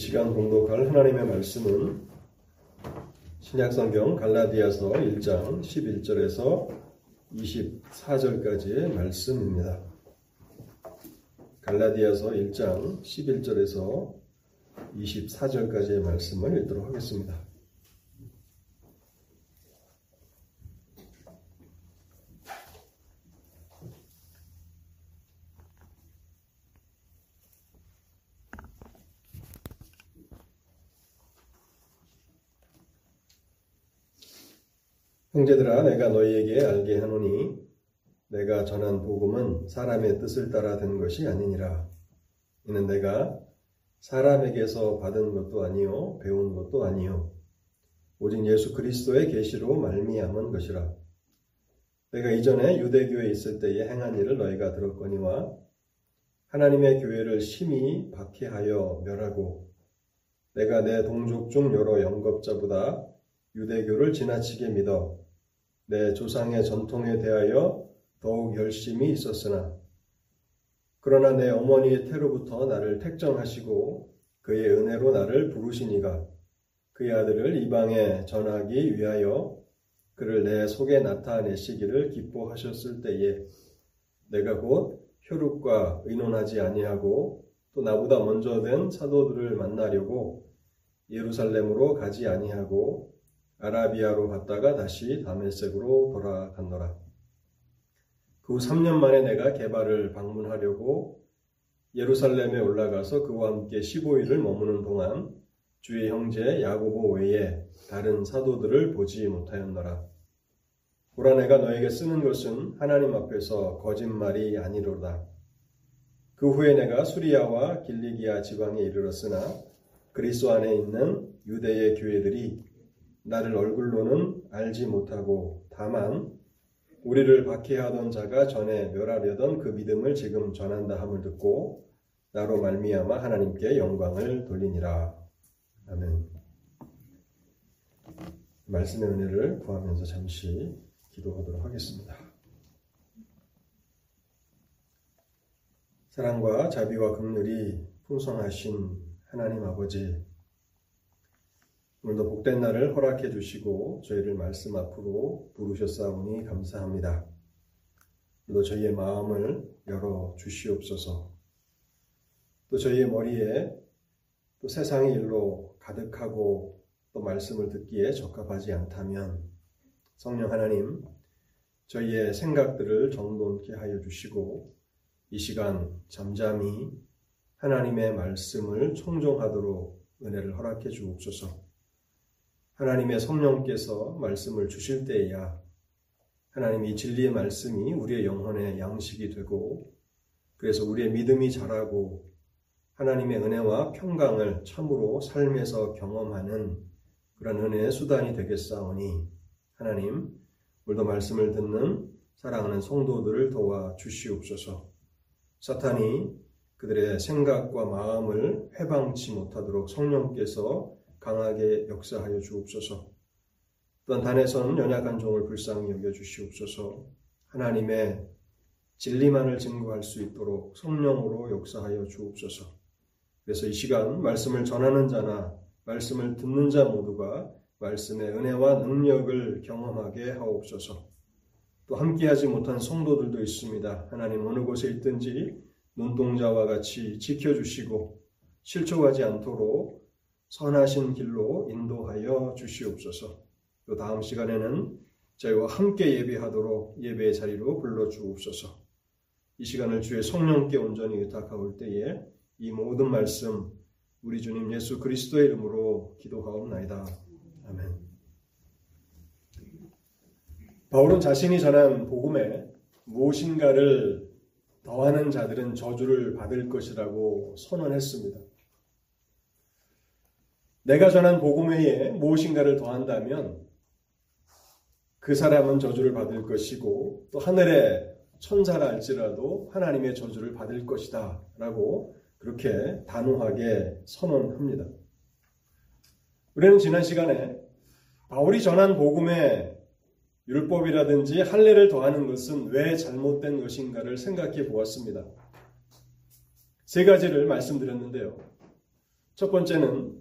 시간 공독할 하나님의 말씀은 신약성경 갈라디아서 1장 11절에서 24절까지의 말씀입니다. 갈라디아서 1장 11절에서 24절까지의 말씀을 읽도록 하겠습니다. 형제들아 내가 너희에게 알게 하노니 내가 전한 복음은 사람의 뜻을 따라 된 것이 아니니라. 이는 내가 사람에게서 받은 것도 아니요 배운 것도 아니요 오직 예수 그리스도의 계시로 말미암은 것이라. 내가 이전에 유대교에 있을 때에 행한 일을 너희가 들었거니와 하나님의 교회를 심히 박해하여 멸하고 내가 내 동족 중 여러 영겁자보다 유대교를 지나치게 믿어 내 조상의 전통에 대하여 더욱 열심히 있었으나 그러나 내 어머니의 태로부터 나를 택정하시고 그의 은혜로 나를 부르시니가 그의 아들을 이방에 전하기 위하여 그를 내 속에 나타내시기를 기뻐하셨을 때에 내가 곧 혈육과 의논하지 아니하고 또 나보다 먼저 된 사도들을 만나려고 예루살렘으로 가지 아니하고 아라비아로 갔다가 다시 다메섹으로 돌아갔노라. 그 후 3년 만에 내가 개발을 방문하려고 예루살렘에 올라가서 그와 함께 15일을 머무는 동안 주의 형제 야고보 외에 다른 사도들을 보지 못하였노라. 보라 내가 너에게 쓰는 것은 하나님 앞에서 거짓말이 아니로다. 그 후에 내가 수리아와 길리기아 지방에 이르렀으나 그리스도 안에 있는 유대의 교회들이 나를 얼굴로는 알지 못하고 다만 우리를 박해하던 자가 전에 멸하려던 그 믿음을 지금 전한다 함을 듣고 나로 말미암아 하나님께 영광을 돌리니라. 아멘. 말씀의 은혜를 구하면서 잠시 기도하도록 하겠습니다. 사랑과 자비와 긍휼이 풍성하신 하나님 아버지 오늘도 복된 날을 허락해 주시고 저희를 말씀 앞으로 부르셨사오니 감사합니다. 또 저희의 마음을 열어 주시옵소서. 또 저희의 머리에 또 세상의 일로 가득하고 또 말씀을 듣기에 적합하지 않다면 성령 하나님 저희의 생각들을 정돈케 하여 주시고 이 시간 잠잠히 하나님의 말씀을 청종하도록 은혜를 허락해 주옵소서. 하나님의 성령께서 말씀을 주실 때에야 하나님 이 진리의 말씀이 우리의 영혼의 양식이 되고 그래서 우리의 믿음이 자라고 하나님의 은혜와 평강을 참으로 삶에서 경험하는 그런 은혜의 수단이 되겠사오니 하나님 오늘도 말씀을 듣는 사랑하는 성도들을 도와 주시옵소서. 사탄이 그들의 생각과 마음을 해방치 못하도록 성령께서 강하게 역사하여 주옵소서. 또한 단에서는 연약한 종을 불쌍히 여겨 주시옵소서. 하나님의 진리만을 증거할 수 있도록 성령으로 역사하여 주옵소서. 그래서 이 시간 말씀을 전하는 자나 말씀을 듣는 자 모두가 말씀의 은혜와 능력을 경험하게 하옵소서. 또 함께하지 못한 성도들도 있습니다. 하나님 어느 곳에 있든지 눈동자와 같이 지켜주시고 실족하지 않도록 선하신 길로 인도하여 주시옵소서. 또 다음 시간에는 저희와 함께 예배하도록 예배의 자리로 불러 주옵소서. 이 시간을 주의 성령께 온전히 의탁하올 때에 이 모든 말씀 우리 주님 예수 그리스도의 이름으로 기도하옵나이다. 아멘. 바울은 자신이 전한 복음에 무엇인가를 더하는 자들은 저주를 받을 것이라고 선언했습니다. 내가 전한 복음 외에 무엇인가를 더한다면 그 사람은 저주를 받을 것이고 또 하늘의 천사라 할지라도 하나님의 저주를 받을 것이다 라고 그렇게 단호하게 선언합니다. 우리는 지난 시간에 바울이 전한 복음에 율법이라든지 할례를 더하는 것은 왜 잘못된 것인가를 생각해 보았습니다. 세 가지를 말씀드렸는데요. 첫 번째는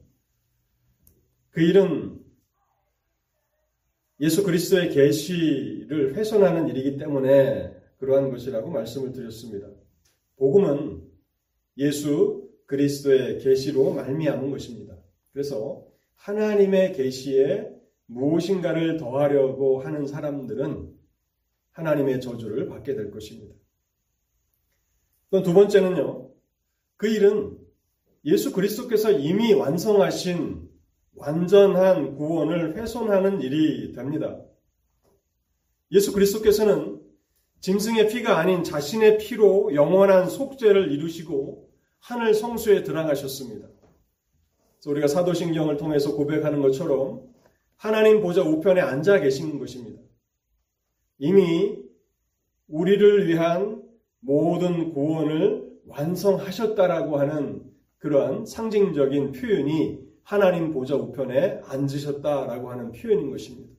그 일은 예수 그리스도의 계시를 훼손하는 일이기 때문에 그러한 것이라고 말씀을 드렸습니다. 복음은 예수 그리스도의 계시로 말미암은 것입니다. 그래서 하나님의 계시에 무엇인가를 더하려고 하는 사람들은 하나님의 저주를 받게 될 것입니다. 또 두 번째는요. 그 일은 예수 그리스도께서 이미 완성하신 완전한 구원을 훼손하는 일이 됩니다. 예수 그리스도께서는 짐승의 피가 아닌 자신의 피로 영원한 속죄를 이루시고 하늘 성수에 들어가셨습니다. 우리가 사도신경을 통해서 고백하는 것처럼 하나님 보좌 우편에 앉아 계신 것입니다. 이미 우리를 위한 모든 구원을 완성하셨다라고 하는 그러한 상징적인 표현이 하나님 보좌 우편에 앉으셨다라고 하는 표현인 것입니다.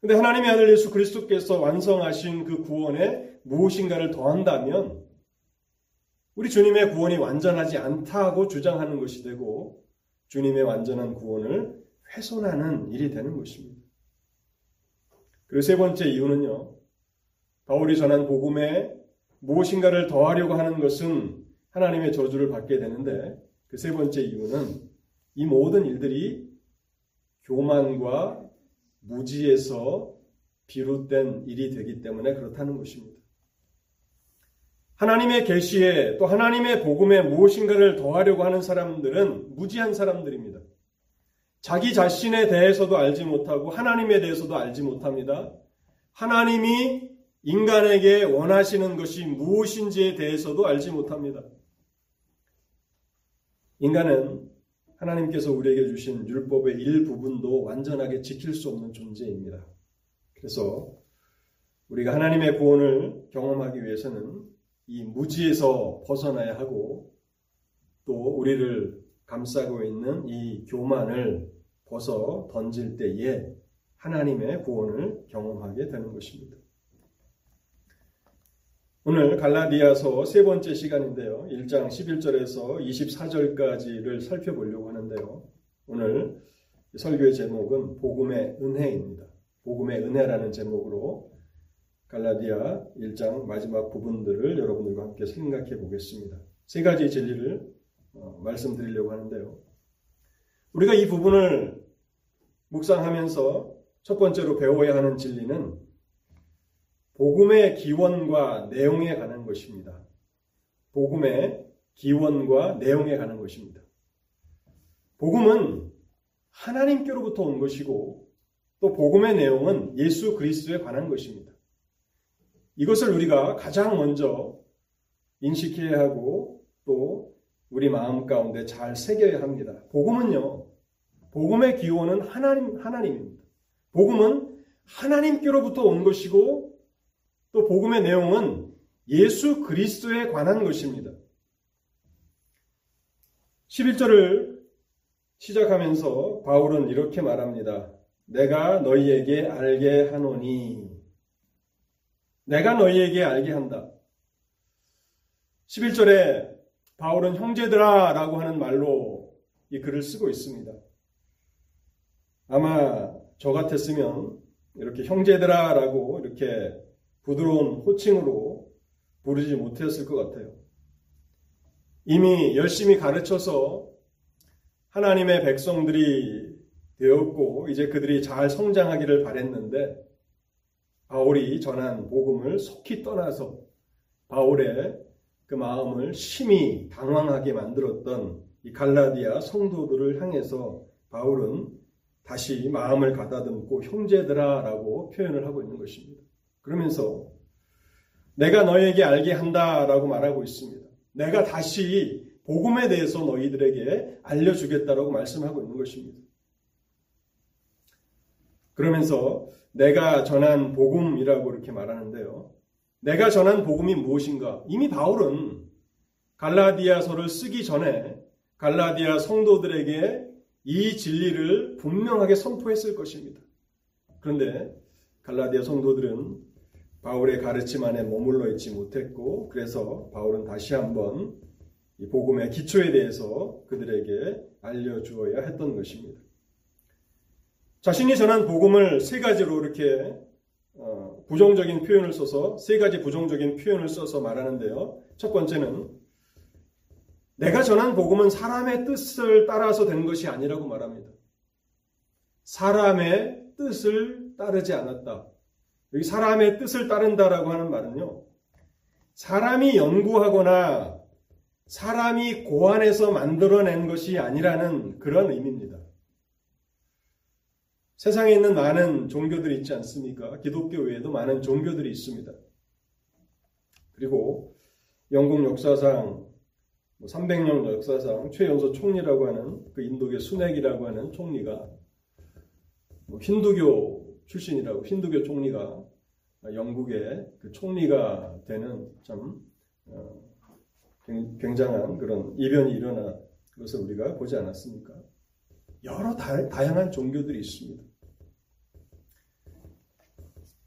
근데 하나님의 아들 예수 그리스도께서 완성하신 그 구원에 무엇인가를 더한다면 우리 주님의 구원이 완전하지 않다고 주장하는 것이 되고 주님의 완전한 구원을 훼손하는 일이 되는 것입니다. 그리고 세 번째 이유는요. 바울이 전한 복음에 무엇인가를 더하려고 하는 것은 하나님의 저주를 받게 되는데 그 세 번째 이유는 이 모든 일들이 교만과 무지에서 비롯된 일이 되기 때문에 그렇다는 것입니다. 하나님의 계시에 또 하나님의 복음에 무엇인가를 더하려고 하는 사람들은 무지한 사람들입니다. 자기 자신에 대해서도 알지 못하고 하나님에 대해서도 알지 못합니다. 하나님이 인간에게 원하시는 것이 무엇인지에 대해서도 알지 못합니다. 인간은 하나님께서 우리에게 주신 율법의 일부분도 완전하게 지킬 수 없는 존재입니다. 그래서 우리가 하나님의 구원을 경험하기 위해서는 이 무지에서 벗어나야 하고 또 우리를 감싸고 있는 이 교만을 벗어 던질 때에 하나님의 구원을 경험하게 되는 것입니다. 오늘 갈라디아서 세 번째 시간인데요. 1장 11절에서 24절까지를 살펴보려고 하는데요. 오늘 설교의 제목은 복음의 은혜입니다. 복음의 은혜라는 제목으로 갈라디아 1장 마지막 부분들을 여러분들과 함께 생각해 보겠습니다. 세 가지 진리를 어, 말씀드리려고 하는데요. 우리가 이 부분을 묵상하면서 첫 번째로 배워야 하는 진리는 복음의 기원과 내용에 관한 것입니다. 복음의 기원과 내용에 관한 것입니다. 복음은 하나님께로부터 온 것이고 또 복음의 내용은 예수 그리스도에 관한 것입니다. 이것을 우리가 가장 먼저 인식해야 하고 또 우리 마음 가운데 잘 새겨야 합니다. 복음은요. 복음의 기원은 하나님 하나님입니다. 복음은 하나님께로부터 온 것이고 또 복음의 내용은 예수 그리스도에 관한 것입니다. 11절을 시작하면서 바울은 이렇게 말합니다. 내가 너희에게 알게 하노니 내가 너희에게 알게 한다. 11절에 바울은 형제들아 라고 하는 말로 이 글을 쓰고 있습니다. 아마 저 같았으면 이렇게 형제들아 라고 이렇게 부드러운 호칭으로 부르지 못했을 것 같아요. 이미 열심히 가르쳐서 하나님의 백성들이 되었고 이제 그들이 잘 성장하기를 바랬는데 바울이 전한 복음을 속히 떠나서 바울의 그 마음을 심히 당황하게 만들었던 이 갈라디아 성도들을 향해서 바울은 다시 마음을 가다듬고 형제들아라고 표현을 하고 있는 것입니다. 그러면서 내가 너에게 알게 한다라고 말하고 있습니다. 내가 다시 복음에 대해서 너희들에게 알려주겠다라고 말씀하고 있는 것입니다. 그러면서 내가 전한 복음이라고 이렇게 말하는데요. 내가 전한 복음이 무엇인가? 이미 바울은 갈라디아서를 쓰기 전에 갈라디아 성도들에게 이 진리를 분명하게 선포했을 것입니다. 그런데 갈라디아 성도들은 바울의 가르침 안에 머물러 있지 못했고 그래서 바울은 다시 한번 이 복음의 기초에 대해서 그들에게 알려주어야 했던 것입니다. 자신이 전한 복음을 세 가지로 이렇게 어, 부정적인 표현을 써서 세 가지 부정적인 표현을 써서 말하는데요. 첫 번째는 내가 전한 복음은 사람의 뜻을 따라서 된 것이 아니라고 말합니다. 사람의 뜻을 따르지 않았다. 여기 사람의 뜻을 따른다라고 하는 말은요. 사람이 연구하거나 사람이 고안해서 만들어낸 것이 아니라는 그런 의미입니다. 세상에 있는 많은 종교들이 있지 않습니까? 기독교 외에도 많은 종교들이 있습니다. 그리고 영국 역사상 300년 뭐 역사상 최연소 총리라고 하는 그 인도계 순핵이라고 하는 총리가 뭐 힌두교 출신이라고 힌두교 총리가 영국의 그 총리가 되는 참 어, 굉장한 그런 이변이 일어난 것을 우리가 보지 않았습니까? 여러 다, 다양한 종교들이 있습니다.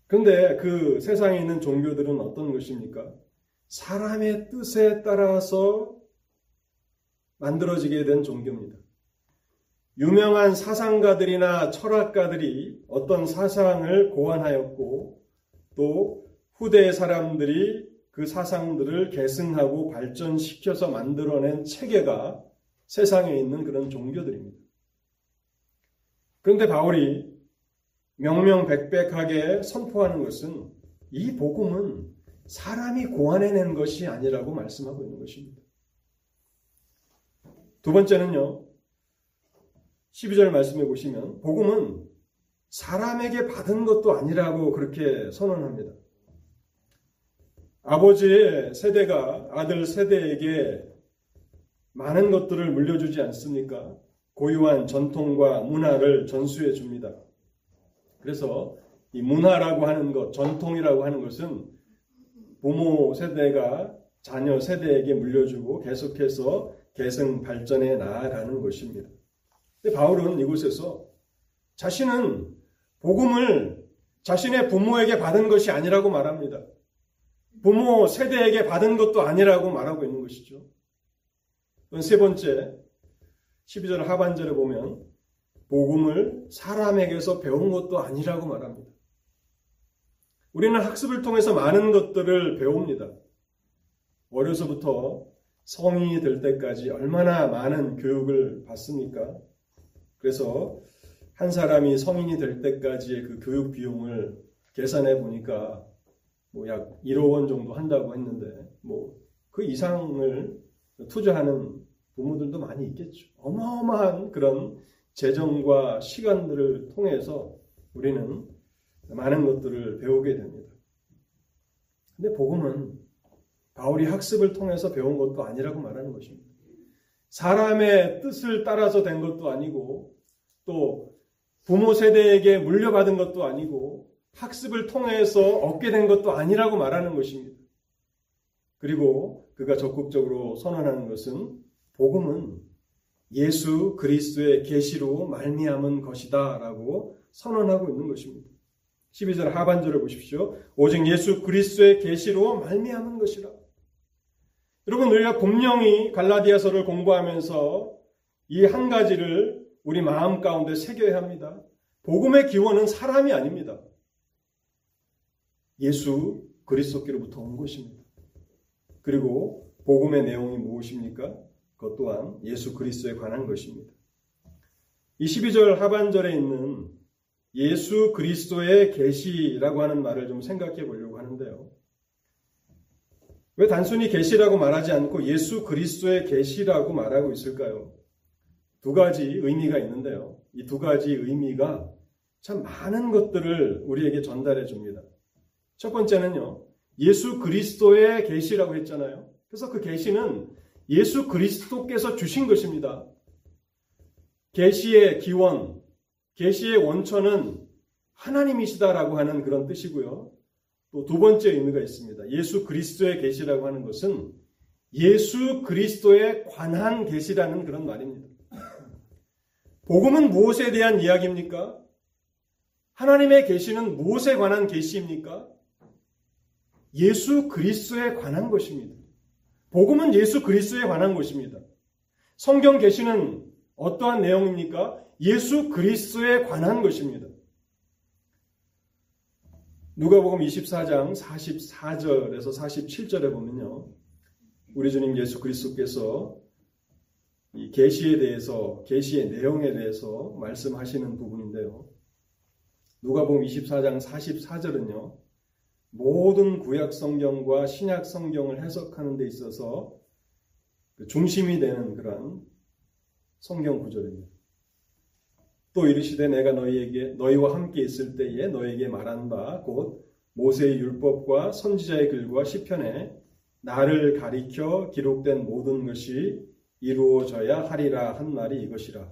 그런데 그 세상에 있는 종교들은 어떤 것입니까? 사람의 뜻에 따라서 만들어지게 된 종교입니다. 유명한 사상가들이나 철학가들이 어떤 사상을 고안하였고 또 후대 사람들이 그 사상들을 계승하고 발전시켜서 만들어낸 체계가 세상에 있는 그런 종교들입니다. 그런데 바울이 명명백백하게 선포하는 것은 이 복음은 사람이 고안해낸 것이 아니라고 말씀하고 있는 것입니다. 두 번째는요. 12절 말씀해 보시면 복음은 사람에게 받은 것도 아니라고 그렇게 선언합니다. 아버지의 세대가 아들 세대에게 많은 것들을 물려주지 않습니까? 고유한 전통과 문화를 전수해 줍니다. 그래서 이 문화라고 하는 것, 전통이라고 하는 것은 부모 세대가 자녀 세대에게 물려주고 계속해서 계승 발전해 나아가는 것입니다. 바울은 이곳에서 자신은 복음을 자신의 부모에게 받은 것이 아니라고 말합니다. 부모 세대에게 받은 것도 아니라고 말하고 있는 것이죠. 세 번째, 12절 하반절에 보면 복음을 사람에게서 배운 것도 아니라고 말합니다. 우리는 학습을 통해서 많은 것들을 배웁니다. 어려서부터 성인이 될 때까지 얼마나 많은 교육을 받습니까? 그래서 한 사람이 성인이 될 때까지의 그 교육 비용을 계산해 보니까 뭐 약 1억 원 정도 한다고 했는데 뭐 그 이상을 투자하는 부모들도 많이 있겠죠. 어마어마한 그런 재정과 시간들을 통해서 우리는 많은 것들을 배우게 됩니다. 근데 복음은 바울이 학습을 통해서 배운 것도 아니라고 말하는 것입니다. 사람의 뜻을 따라서 된 것도 아니고 또 부모 세대에게 물려받은 것도 아니고 학습을 통해서 얻게 된 것도 아니라고 말하는 것입니다. 그리고 그가 적극적으로 선언하는 것은 복음은 예수 그리스도의 계시로 말미암은 것이다라고 선언하고 있는 것입니다. 12절 하반절을 보십시오. 오직 예수 그리스도의 계시로 말미암은 것이라. 여러분 우리가 분명히 갈라디아서를 공부하면서 이 한 가지를 우리 마음 가운데 새겨야 합니다. 복음의 기원은 사람이 아닙니다. 예수 그리스도께로부터 온 것입니다. 그리고 복음의 내용이 무엇입니까? 그것 또한 예수 그리스도에 관한 것입니다. 이 12절 하반절에 있는 예수 그리스도의 계시라고 하는 말을 좀 생각해 보려고 하는데요. 왜 단순히 계시라고 말하지 않고 예수 그리스도의 계시라고 말하고 있을까요? 두 가지 의미가 있는데요. 이 두 가지 의미가 참 많은 것들을 우리에게 전달해 줍니다. 첫 번째는요. 예수 그리스도의 계시라고 했잖아요. 그래서 그 계시는 예수 그리스도께서 주신 것입니다. 계시의 기원, 계시의 원천은 하나님이시다라고 하는 그런 뜻이고요. 또 두 번째 의미가 있습니다. 예수 그리스도의 계시라고 하는 것은 예수 그리스도에 관한 계시라는 그런 말입니다. 복음은 무엇에 대한 이야기입니까? 하나님의 계시는 무엇에 관한 계시입니까? 예수 그리스도에 관한 것입니다. 복음은 예수 그리스도에 관한 것입니다. 성경 계시는 어떠한 내용입니까? 예수 그리스도에 관한 것입니다. 누가복음 24장 44절에서 47절에 보면요. 우리 주님 예수 그리스도께서 이 계시에 대해서 계시의 내용에 대해서 말씀하시는 부분인데요. 누가복음 24장 44절은요. 모든 구약 성경과 신약 성경을 해석하는 데 있어서 그 중심이 되는 그런 성경 구절입니다. 또 이르시되 내가 너희에게 너희와 함께 있을 때에 너희에게 말한 바 곧 모세의 율법과 선지자의 글과 시편에 나를 가리켜 기록된 모든 것이 이루어져야 하리라 한 말이 이것이라.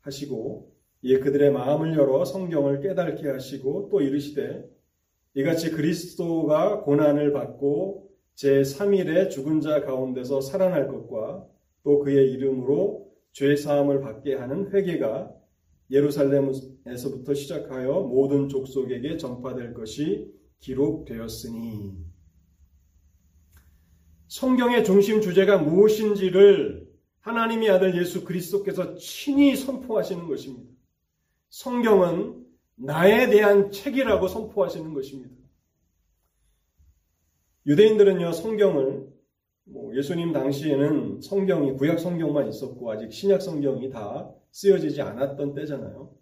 하시고 이에 그들의 마음을 열어 성경을 깨닫게 하시고 또 이르시되 이같이 그리스도가 고난을 받고 제3일에 죽은 자 가운데서 살아날 것과 또 그의 이름으로 죄 사함을 받게 하는 회개가 예루살렘에서부터 시작하여 모든 족속에게 전파될 것이 기록되었으니. 성경의 중심 주제가 무엇인지를 하나님의 아들 예수 그리스도께서 친히 선포하시는 것입니다. 성경은 나에 대한 책이라고 선포하시는 것입니다. 유대인들은요, 성경을 뭐 예수님 당시에는 성경이 구약 성경만 있었고 아직 신약 성경이 다 쓰여지지 않았던 때잖아요.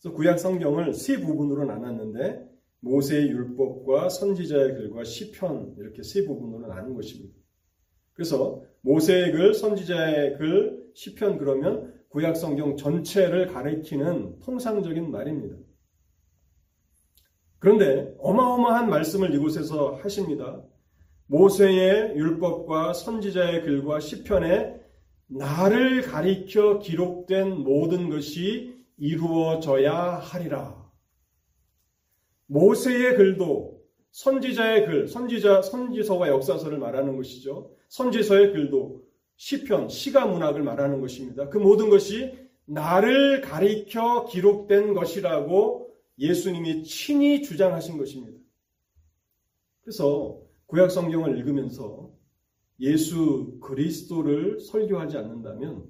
그래서 구약 성경을 세 부분으로 나눴는데 모세의 율법과 선지자의 글과 시편 이렇게 세 부분으로 나눈 것입니다. 그래서 모세의 글, 선지자의 글, 시편 그러면 구약 성경 전체를 가리키는 통상적인 말입니다. 그런데 어마어마한 말씀을 이곳에서 하십니다. 모세의 율법과 선지자의 글과 시편에 나를 가리켜 기록된 모든 것이 이루어져야 하리라. 모세의 글도 선지자의 글, 선지자, 선지서와 역사서를 말하는 것이죠. 선지서의 글도 시편, 시가 문학을 말하는 것입니다. 그 모든 것이 나를 가리켜 기록된 것이라고 예수님이 친히 주장하신 것입니다. 그래서 구약 성경을 읽으면서 예수 그리스도를 설교하지 않는다면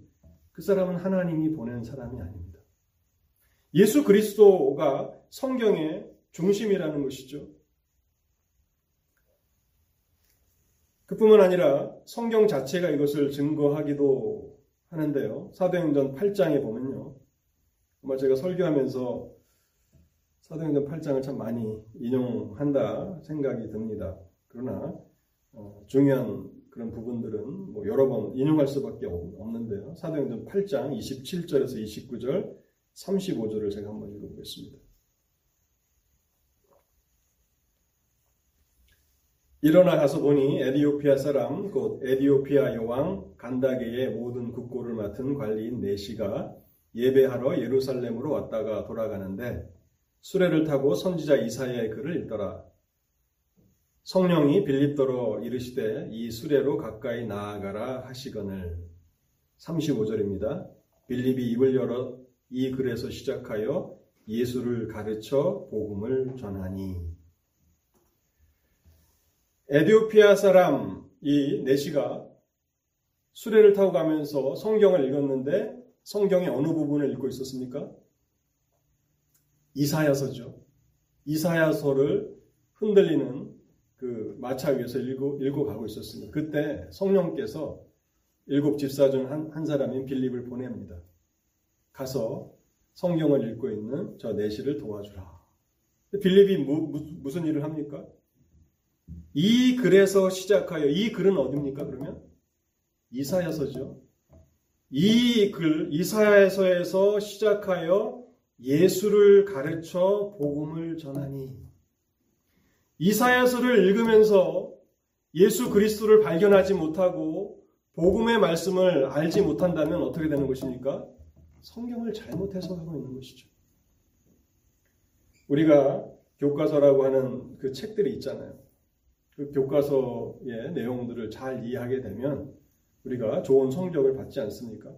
그 사람은 하나님이 보낸 사람이 아닙니다. 예수 그리스도가 성경의 중심이라는 것이죠. 그뿐만 아니라 성경 자체가 이것을 증거하기도 하는데요. 사도행전 8장에 보면요. 아마 제가 설교하면서 사도행전 8장을 참 많이 인용한다 생각이 듭니다. 그러나 어, 중요한 그런 부분들은 뭐 여러 번 인용할 수밖에 없는데요. 사도행전 8장 27절에서 29절, 35절을 제가 한번 읽어보겠습니다. 일어나 가서 보니 에디오피아 사람 곧 에디오피아 여왕 간다게의 모든 국고를 맡은 관리인 네시가 예배하러 예루살렘으로 왔다가 돌아가는데 수레를 타고 선지자 이사야의 글을 읽더라. 성령이 빌립더러 이르시되 이 수레로 가까이 나아가라 하시거늘 35절입니다. 빌립이 입을 열어 이 글에서 시작하여 예수를 가르쳐 복음을 전하니 에디오피아 사람 이 네시가 수레를 타고 가면서 성경을 읽었는데 성경의 어느 부분을 읽고 있었습니까? 이사야서죠. 이사야서를 흔들리는 그 마차 위에서 읽고, 읽고 가고 있었습니다. 그때 성령께서 일곱 집사 중 한 한 사람인 빌립을 보냅니다. 가서 성경을 읽고 있는 저 네시를 도와주라. 빌립이 무, 무슨 일을 합니까? 이 글에서 시작하여 이 글은 어딥니까 그러면? 이사야서죠. 이 글, 이사야서에서 시작하여 예수를 가르쳐 복음을 전하니 이사야서를 읽으면서 예수 그리스도를 발견하지 못하고 복음의 말씀을 알지 못한다면 어떻게 되는 것입니까? 성경을 잘못 해석하고 있는 것이죠. 우리가 교과서라고 하는 그 책들이 있잖아요. 그 교과서의 내용들을 잘 이해하게 되면 우리가 좋은 성적을 받지 않습니까?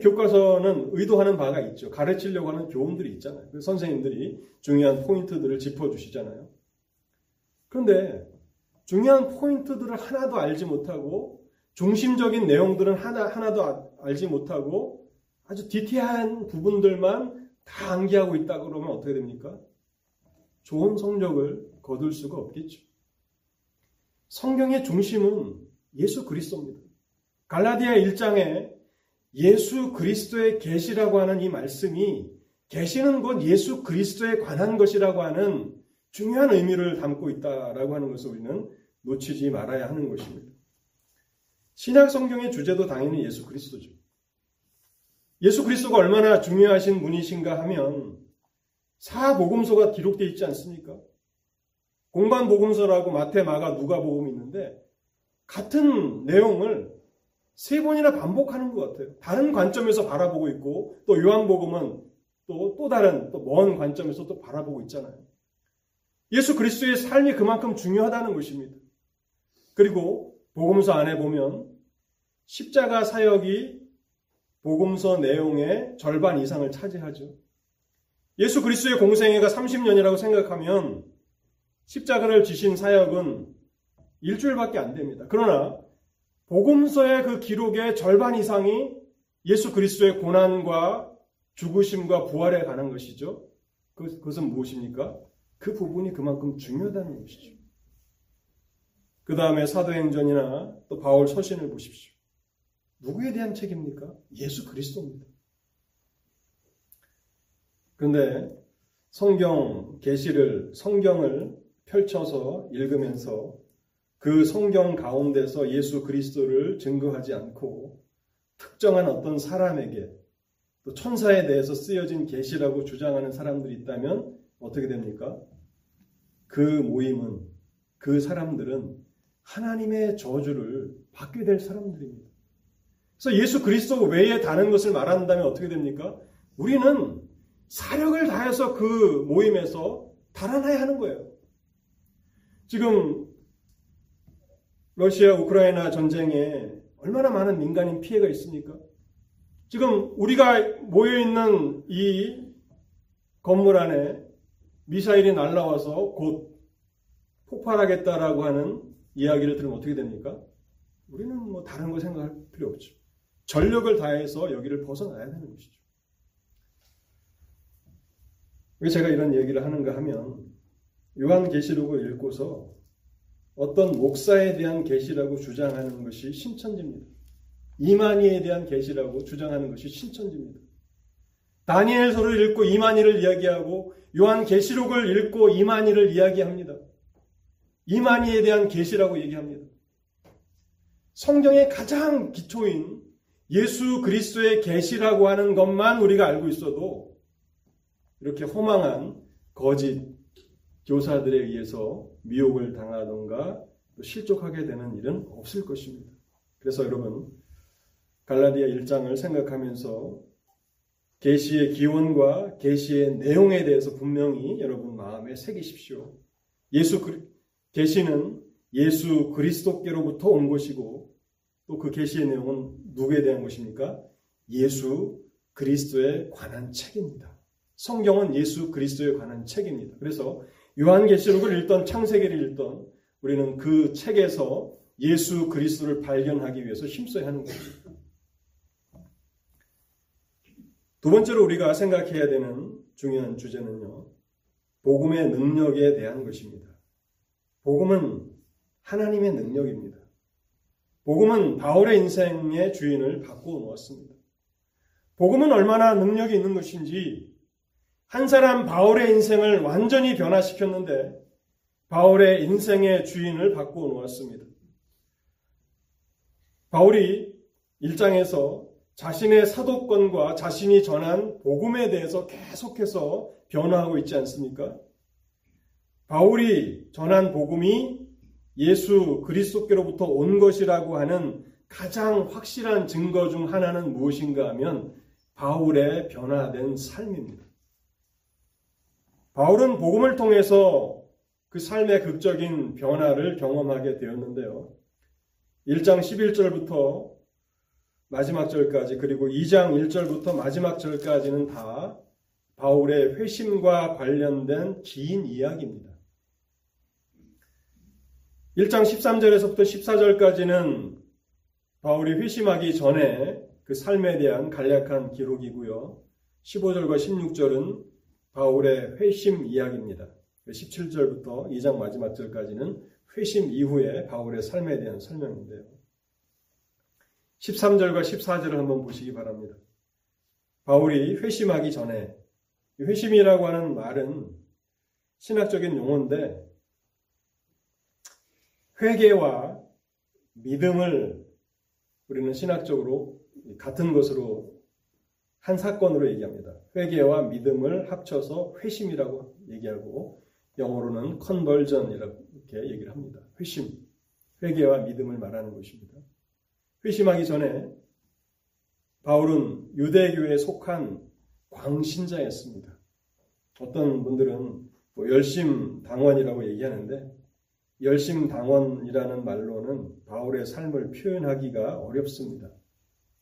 교과서는 의도하는 바가 있죠. 가르치려고 하는 교훈들이 있잖아요. 선생님들이 중요한 포인트들을 짚어주시잖아요. 그런데 중요한 포인트들을 하나도 알지 못하고 중심적인 내용들은 하나, 하나도 아, 알지 못하고 아주 디테일한 부분들만 다 암기하고 있다 그러면 어떻게 됩니까? 좋은 성적을 거둘 수가 없겠죠. 성경의 중심은 예수 그리스도입니다. 갈라디아 1장에 예수 그리스도의 계시라고 하는 이 말씀이 계시는 곧 예수 그리스도에 관한 것이라고 하는 중요한 의미를 담고 있다라고 하는 것을 우리는 놓치지 말아야 하는 것입니다. 신약 성경의 주제도 당연히 예수 그리스도죠. 예수 그리스도가 얼마나 중요하신 분이신가 하면 사복음서가 기록되어 있지 않습니까? 공반 복음서라고 마태, 마가, 누가 복음이 있는데 같은 내용을 세 번이나 반복하는 것 같아요. 다른 관점에서 바라보고 있고 또 요한복음은 또, 또 다른 또 먼 관점에서 또 바라보고 있잖아요. 예수 그리스도의 삶이 그만큼 중요하다는 것입니다. 그리고 복음서 안에 보면 십자가 사역이 복음서 내용의 절반 이상을 차지하죠. 예수 그리스도의 공생애가 30년이라고 생각하면 십자가를 지신 사역은 일주일밖에 안 됩니다. 그러나 복음서의 그 기록의 절반 이상이 예수 그리스도의 고난과 죽으심과 부활에 관한 것이죠. 그, 그것은 무엇입니까? 그 부분이 그만큼 중요하다는 것이죠. 그 다음에 사도행전이나 또 바울 서신을 보십시오. 누구에 대한 책입니까? 예수 그리스도입니다. 그런데 성경 계시를 성경을 펼쳐서 읽으면서 그 성경 가운데서 예수 그리스도를 증거하지 않고 특정한 어떤 사람에게 또 천사에 대해서 쓰여진 계시라고 주장하는 사람들이 있다면 어떻게 됩니까? 그 모임은 그 사람들은 하나님의 저주를 받게 될 사람들입니다. 그래서 예수 그리스도 외에 다른 것을 말한다면 어떻게 됩니까? 우리는 사력을 다해서 그 모임에서 달아나야 하는 거예요. 지금 러시아 우크라이나 전쟁에 얼마나 많은 민간인 피해가 있습니까? 지금 우리가 모여 있는 이 건물 안에 미사일이 날라와서 곧 폭발하겠다라고 하는 이야기를 들으면 어떻게 됩니까? 우리는 뭐 다른 거 생각할 필요 없죠. 전력을 다해서 여기를 벗어나야 되는 것이죠. 왜 제가 이런 얘기를 하는가 하면 요한계시록을 읽고서 어떤 목사에 대한 계시라고 주장하는 것이 신천지입니다. 이만희에 대한 계시라고 주장하는 것이 신천지입니다. 다니엘서를 읽고 이만희를 이야기하고 요한계시록을 읽고 이만희를 이야기합니다. 이만희에 대한 계시라고 얘기합니다. 성경의 가장 기초인 예수 그리스도의 계시라고 하는 것만 우리가 알고 있어도 이렇게 허망한 거짓 교사들에 의해서 미혹을 당하던가 실족하게 되는 일은 없을 것입니다. 그래서 여러분 갈라디아 1장을 생각하면서 계시의 기원과 계시의 내용에 대해서 분명히 여러분 마음에 새기십시오. 예수 계시는 예수 그리스도께로부터 온 것이고 또 그 계시의 내용은 누구에 대한 것입니까? 예수 그리스도에 관한 책입니다. 성경은 예수 그리스도에 관한 책입니다. 그래서 요한계시록을 읽던 창세기를 읽던 우리는 그 책에서 예수 그리스도를 발견하기 위해서 힘써야 하는 것입니다. 두 번째로 우리가 생각해야 되는 중요한 주제는요. 복음의 능력에 대한 것입니다. 복음은 하나님의 능력입니다. 복음은 바울의 인생의 주인을 바꾸어 놓았습니다. 복음은 얼마나 능력이 있는 것인지 한 사람 바울의 인생을 완전히 변화시켰는데 바울의 인생의 주인을 바꾸어 놓았습니다. 바울이 일장에서 자신의 사도권과 자신이 전한 복음에 대해서 계속해서 변화하고 있지 않습니까? 바울이 전한 복음이 예수 그리스도께로부터 온 것이라고 하는 가장 확실한 증거 중 하나는 무엇인가 하면 바울의 변화된 삶입니다. 바울은 복음을 통해서 그 삶의 극적인 변화를 경험하게 되었는데요. 1장 11절부터 마지막 절까지 그리고 2장 1절부터 마지막 절까지는 다 바울의 회심과 관련된 긴 이야기입니다. 1장 13절에서부터 14절까지는 바울이 회심하기 전에 그 삶에 대한 간략한 기록이고요. 15절과 16절은 바울의 회심 이야기입니다. 17절부터 2장 마지막 절까지는 회심 이후에 바울의 삶에 대한 설명인데요. 13절과 14절을 한번 보시기 바랍니다. 바울이 회심하기 전에 회심이라고 하는 말은 신학적인 용어인데 회개와 믿음을 우리는 신학적으로 같은 것으로 한 사건으로 얘기합니다. 회개와 믿음을 합쳐서 회심이라고 얘기하고 영어로는 컨벌전이라고 이렇게 얘기를 합니다. 회심, 회개와 믿음을 말하는 것입니다. 회심하기 전에 바울은 유대교에 속한 광신자였습니다. 어떤 분들은 뭐 열심 당원이라고 얘기하는데 열심 당원이라는 말로는 바울의 삶을 표현하기가 어렵습니다.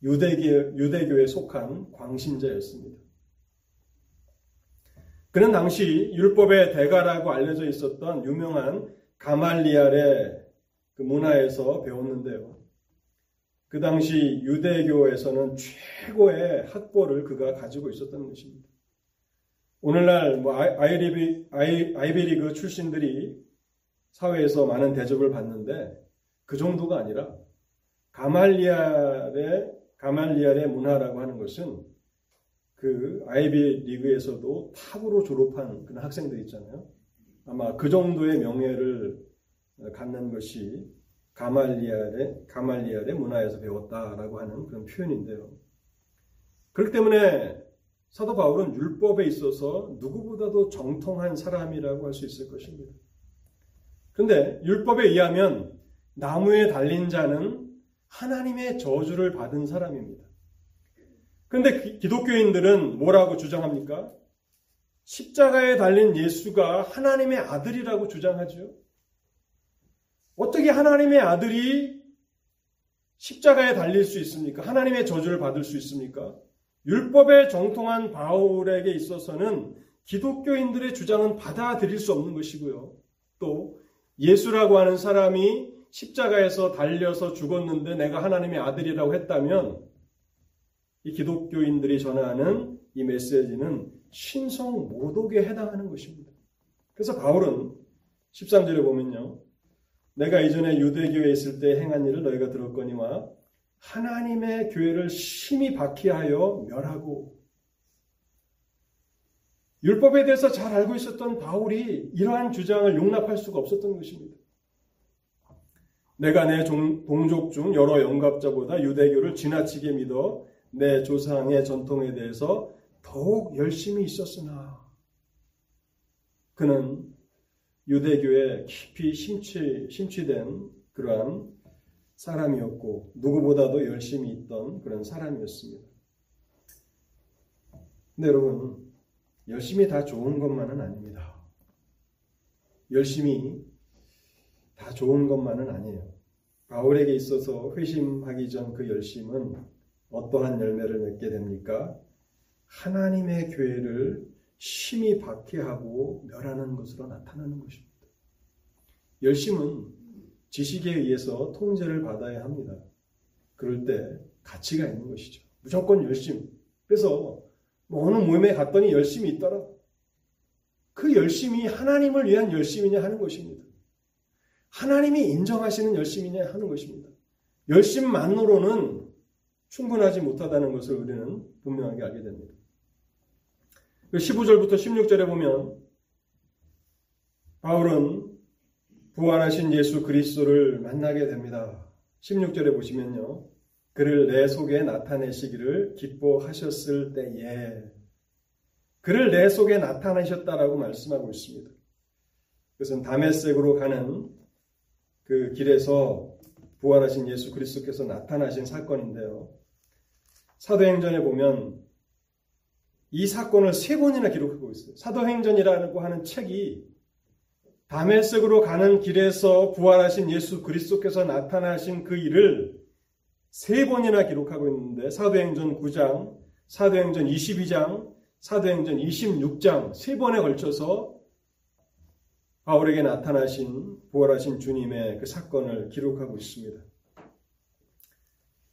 유대교, 유대교에 속한 광신자였습니다. 그는 당시 율법의 대가라고 알려져 있었던 유명한 가말리알의 그 문화에서 배웠는데요. 그 당시 유대교에서는 최고의 학벌을 그가 가지고 있었던 것입니다. 오늘날 뭐 아이리비, 아이, 아이비리그 출신들이 사회에서 많은 대접을 받는데 그 정도가 아니라 가말리알의 가말리알의 문화라고 하는 것은 그 아이비 리그에서도 탑으로 졸업한 그런 학생들 있잖아요. 아마 그 정도의 명예를 갖는 것이 가말리알의 가말리알의 문화에서 배웠다라고 하는 그런 표현인데요. 그렇기 때문에 사도 바울은 율법에 있어서 누구보다도 정통한 사람이라고 할 수 있을 것입니다. 그런데 율법에 의하면 나무에 달린 자는 하나님의 저주를 받은 사람입니다. 그런데 기독교인들은 뭐라고 주장합니까? 십자가에 달린 예수가 하나님의 아들이라고 주장하죠. 어떻게 하나님의 아들이 십자가에 달릴 수 있습니까? 하나님의 저주를 받을 수 있습니까? 율법에 정통한 바울에게 있어서는 기독교인들의 주장은 받아들일 수 없는 것이고요. 또 예수라고 하는 사람이 십자가에서 달려서 죽었는데 내가 하나님의 아들이라고 했다면 이 기독교인들이 전하는 이 메시지는 신성 모독에 해당하는 것입니다. 그래서 바울은 13절에 보면요. 내가 이전에 유대교에 있을 때 행한 일을 너희가 들었거니와 하나님의 교회를 심히 박해하여 멸하고 율법에 대해서 잘 알고 있었던 바울이 이러한 주장을 용납할 수가 없었던 것입니다. 내가 내 동족 중 여러 영갑자보다 유대교를 지나치게 믿어 내 조상의 전통에 대해서 더욱 열심히 있었으나 그는 유대교에 깊이 심취, 심취된 그러한 사람이었고 누구보다도 열심히 있던 그런 사람이었습니다. 근데 여러분 열심히 다 좋은 것만은 아닙니다. 열심히 다 좋은 것만은 아니에요. 바울에게 있어서 회심하기 전 그 열심은 어떠한 열매를 맺게 됩니까? 하나님의 교회를 심히 박해하고 멸하는 것으로 나타나는 것입니다. 열심은 지식에 의해서 통제를 받아야 합니다. 그럴 때 가치가 있는 것이죠. 무조건 열심. 그래서 뭐 어느 모임에 갔더니 열심히 있더라. 그 열심이 하나님을 위한 열심이냐 하는 것입니다. 하나님이 인정하시는 열심이냐 하는 것입니다. 열심만으로는 충분하지 못하다는 것을 우리는 분명하게 알게 됩니다. 15절부터 그 16절에 보면 바울은 부활하신 예수 그리스도를 만나게 됩니다. 16절에 보시면요. 그를 내 속에 나타내시기를 기뻐하셨을 때에 그를 내 속에 나타내셨다라고 말씀하고 있습니다. 그것은 다메섹으로 가는 그 길에서 부활하신 예수 그리스도께서 나타나신 사건인데요. 사도행전에 보면 이 사건을 세 번이나 기록하고 있어요. 사도행전이라고 하는 책이 다메섹으로 가는 길에서 부활하신 예수 그리스도께서 나타나신 그 일을 세 번이나 기록하고 있는데 사도행전 9장, 사도행전 22장, 사도행전 26장 세 번에 걸쳐서 바울에게 나타나신 부활하신 주님의 그 사건을 기록하고 있습니다.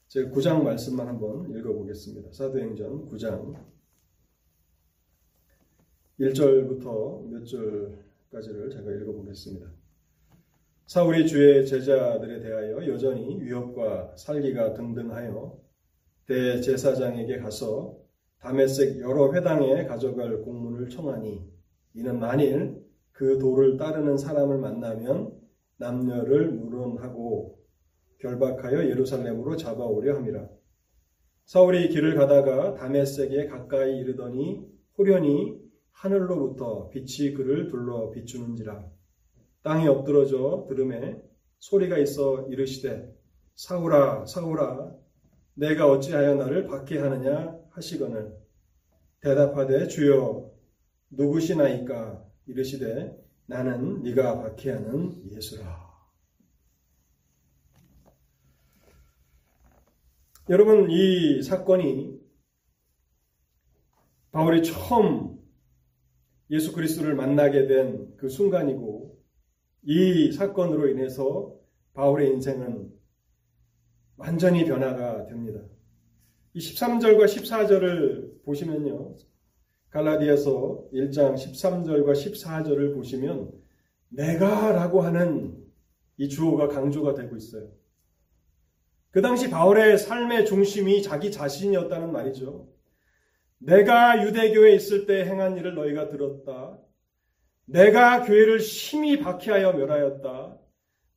제가 9장 말씀만 한번 읽어보겠습니다. 사도행전 9장 1절부터 몇 절까지를 제가 읽어보겠습니다. 사울이 주의 제자들에 대하여 여전히 위협과 살기가 등등하여 대제사장에게 가서 다메섹 여러 회당에 가져갈 공문을 청하니 이는 만일 그 도를 따르는 사람을 만나면 남녀를 물론하고 결박하여 예루살렘으로 잡아오려 함이라. 사울이 길을 가다가 다메섹에 가까이 이르더니 호련히 하늘로부터 빛이 그를 둘러 비추는지라. 땅에 엎드러져 들음에 소리가 있어 이르시되 사울아 사울아 내가 어찌하여 나를 박해하느냐 하시거늘 대답하되 주여 누구시나이까 이르시되 나는 네가 박해하는 예수라. 여러분 이 사건이 바울이 처음 예수 그리스도를 만나게 된 그 순간이고 이 사건으로 인해서 바울의 인생은 완전히 변화가 됩니다. 이 13절과 14절을 보시면요. 갈라디아서 1장 13절과 14절을 보시면 내가 라고 하는 이 주어가 강조가 되고 있어요. 그 당시 바울의 삶의 중심이 자기 자신이었다는 말이죠. 내가 유대교에 있을 때 행한 일을 너희가 들었다. 내가 교회를 심히 박해하여 멸하였다.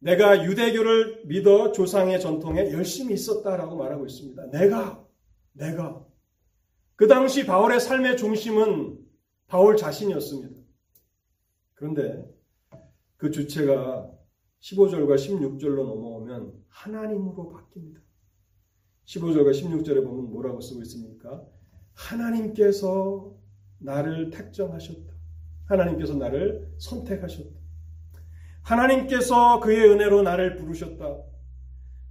내가 유대교를 믿어 조상의 전통에 열심히 있었다라고 말하고 있습니다. 내가, 내가. 그 당시 바울의 삶의 중심은 바울 자신이었습니다. 그런데 그 주체가 15절과 16절로 넘어오면 하나님으로 바뀝니다. 15절과 16절에 보면 뭐라고 쓰고 있습니까? 하나님께서 나를 택정하셨다. 하나님께서 나를 선택하셨다. 하나님께서 그의 은혜로 나를 부르셨다.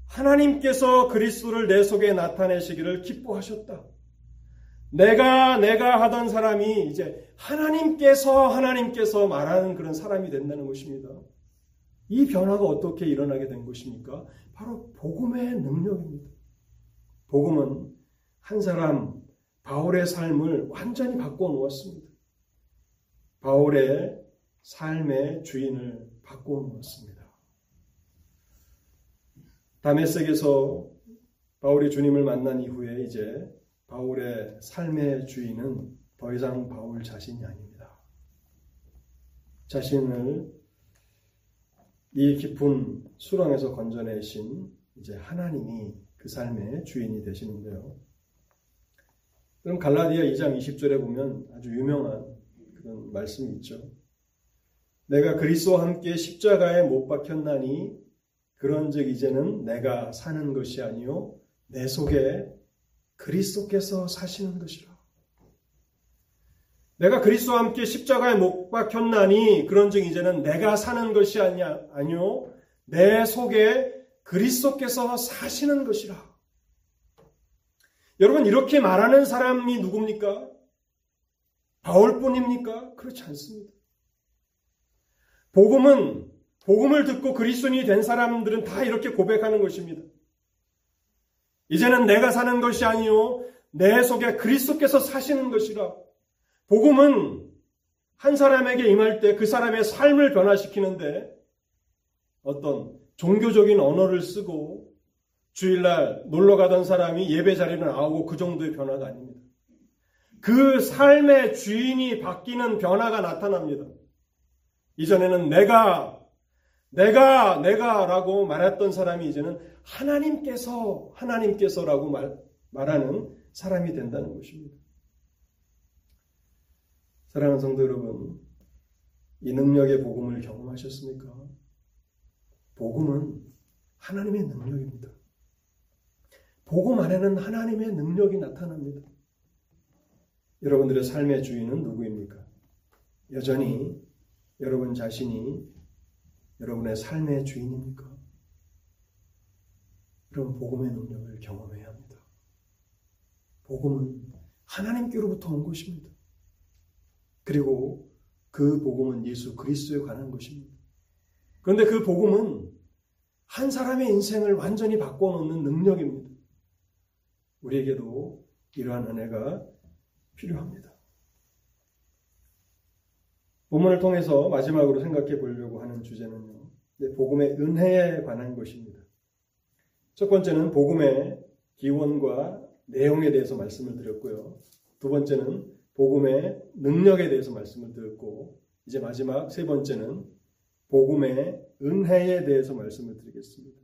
하나님께서 그리스도를 내 속에 나타내시기를 기뻐하셨다. 내가 내가 하던 사람이 이제 하나님께서 하나님께서 말하는 그런 사람이 된다는 것입니다. 이 변화가 어떻게 일어나게 된 것입니까? 바로 복음의 능력입니다. 복음은 한 사람 바울의 삶을 완전히 바꿔 놓았습니다. 바울의 삶의 주인을 바꾸어 놓았습니다. 다메섹에서 바울이 주님을 만난 이후에 이제 바울의 삶의 주인은 더 이상 바울 자신이 아닙니다. 자신을 이 깊은 수렁에서 건져내신 이제 하나님이 그 삶의 주인이 되시는데요. 그럼 갈라디아 2장 20절에 보면 아주 유명한 그런 말씀이 있죠. 내가 그리스도와 함께 십자가에 못 박혔나니 그런즉 이제는 내가 사는 것이 아니요 내 속에 그리스도께서 사시는 것이라. 내가 그리스도와 함께 십자가에 못 박혔나니 그런즉 이제는 내가 사는 것이 아니야 아니요 내 속에 그리스도께서 사시는 것이라. 여러분 이렇게 말하는 사람이 누굽니까? 바울뿐입니까? 그렇지 않습니다. 복음은 복음을 듣고 그리스도인이 된 사람들은 다 이렇게 고백하는 것입니다. 이제는 내가 사는 것이 아니요 내 속에 그리스도께서 사시는 것이라. 복음은 한 사람에게 임할 때 그 사람의 삶을 변화시키는데 어떤 종교적인 언어를 쓰고 주일날 놀러 가던 사람이 예배 자리를 나오고 그 정도의 변화가 아닙니다. 그 삶의 주인이 바뀌는 변화가 나타납니다. 이전에는 내가, 내가, 내가라고 말했던 사람이 이제는 하나님께서, 하나님께서라고 말, 말하는 사람이 된다는 것입니다. 사랑하는 성도 여러분, 이 능력의 복음을 경험하셨습니까? 복음은 하나님의 능력입니다. 복음 안에는 하나님의 능력이 나타납니다. 여러분들의 삶의 주인은 누구입니까? 여전히 여러분 자신이 여러분의 삶의 주인입니까? 여러분 복음의 능력을 경험해야 합니다. 복음은 하나님께로부터 온 것입니다. 그리고 그 복음은 예수 그리스도에 관한 것입니다. 그런데 그 복음은 한 사람의 인생을 완전히 바꿔놓는 능력입니다. 우리에게도 이러한 은혜가 필요합니다. 본문을 통해서 마지막으로 생각해 보려고 하는 주제는요. 복음의 은혜에 관한 것입니다. 첫 번째는 복음의 기원과 내용에 대해서 말씀을 드렸고요. 두 번째는 복음의 능력에 대해서 말씀을 드렸고, 이제 마지막 세 번째는 복음의 은혜에 대해서 말씀을 드리겠습니다.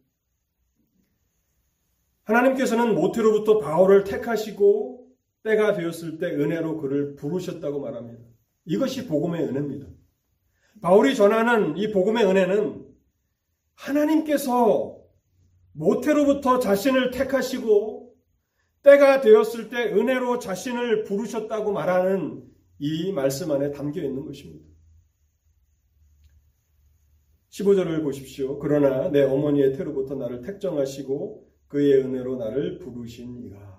하나님께서는 모태로부터 바울을 택하시고 때가 되었을 때 은혜로 그를 부르셨다고 말합니다. 이것이 복음의 은혜입니다. 바울이 전하는 이 복음의 은혜는 하나님께서 모태로부터 자신을 택하시고 때가 되었을 때 은혜로 자신을 부르셨다고 말하는 이 말씀 안에 담겨 있는 것입니다. 15절을 보십시오. 그러나 내 어머니의 태로부터 나를 택정하시고 그의 은혜로 나를 부르시니가.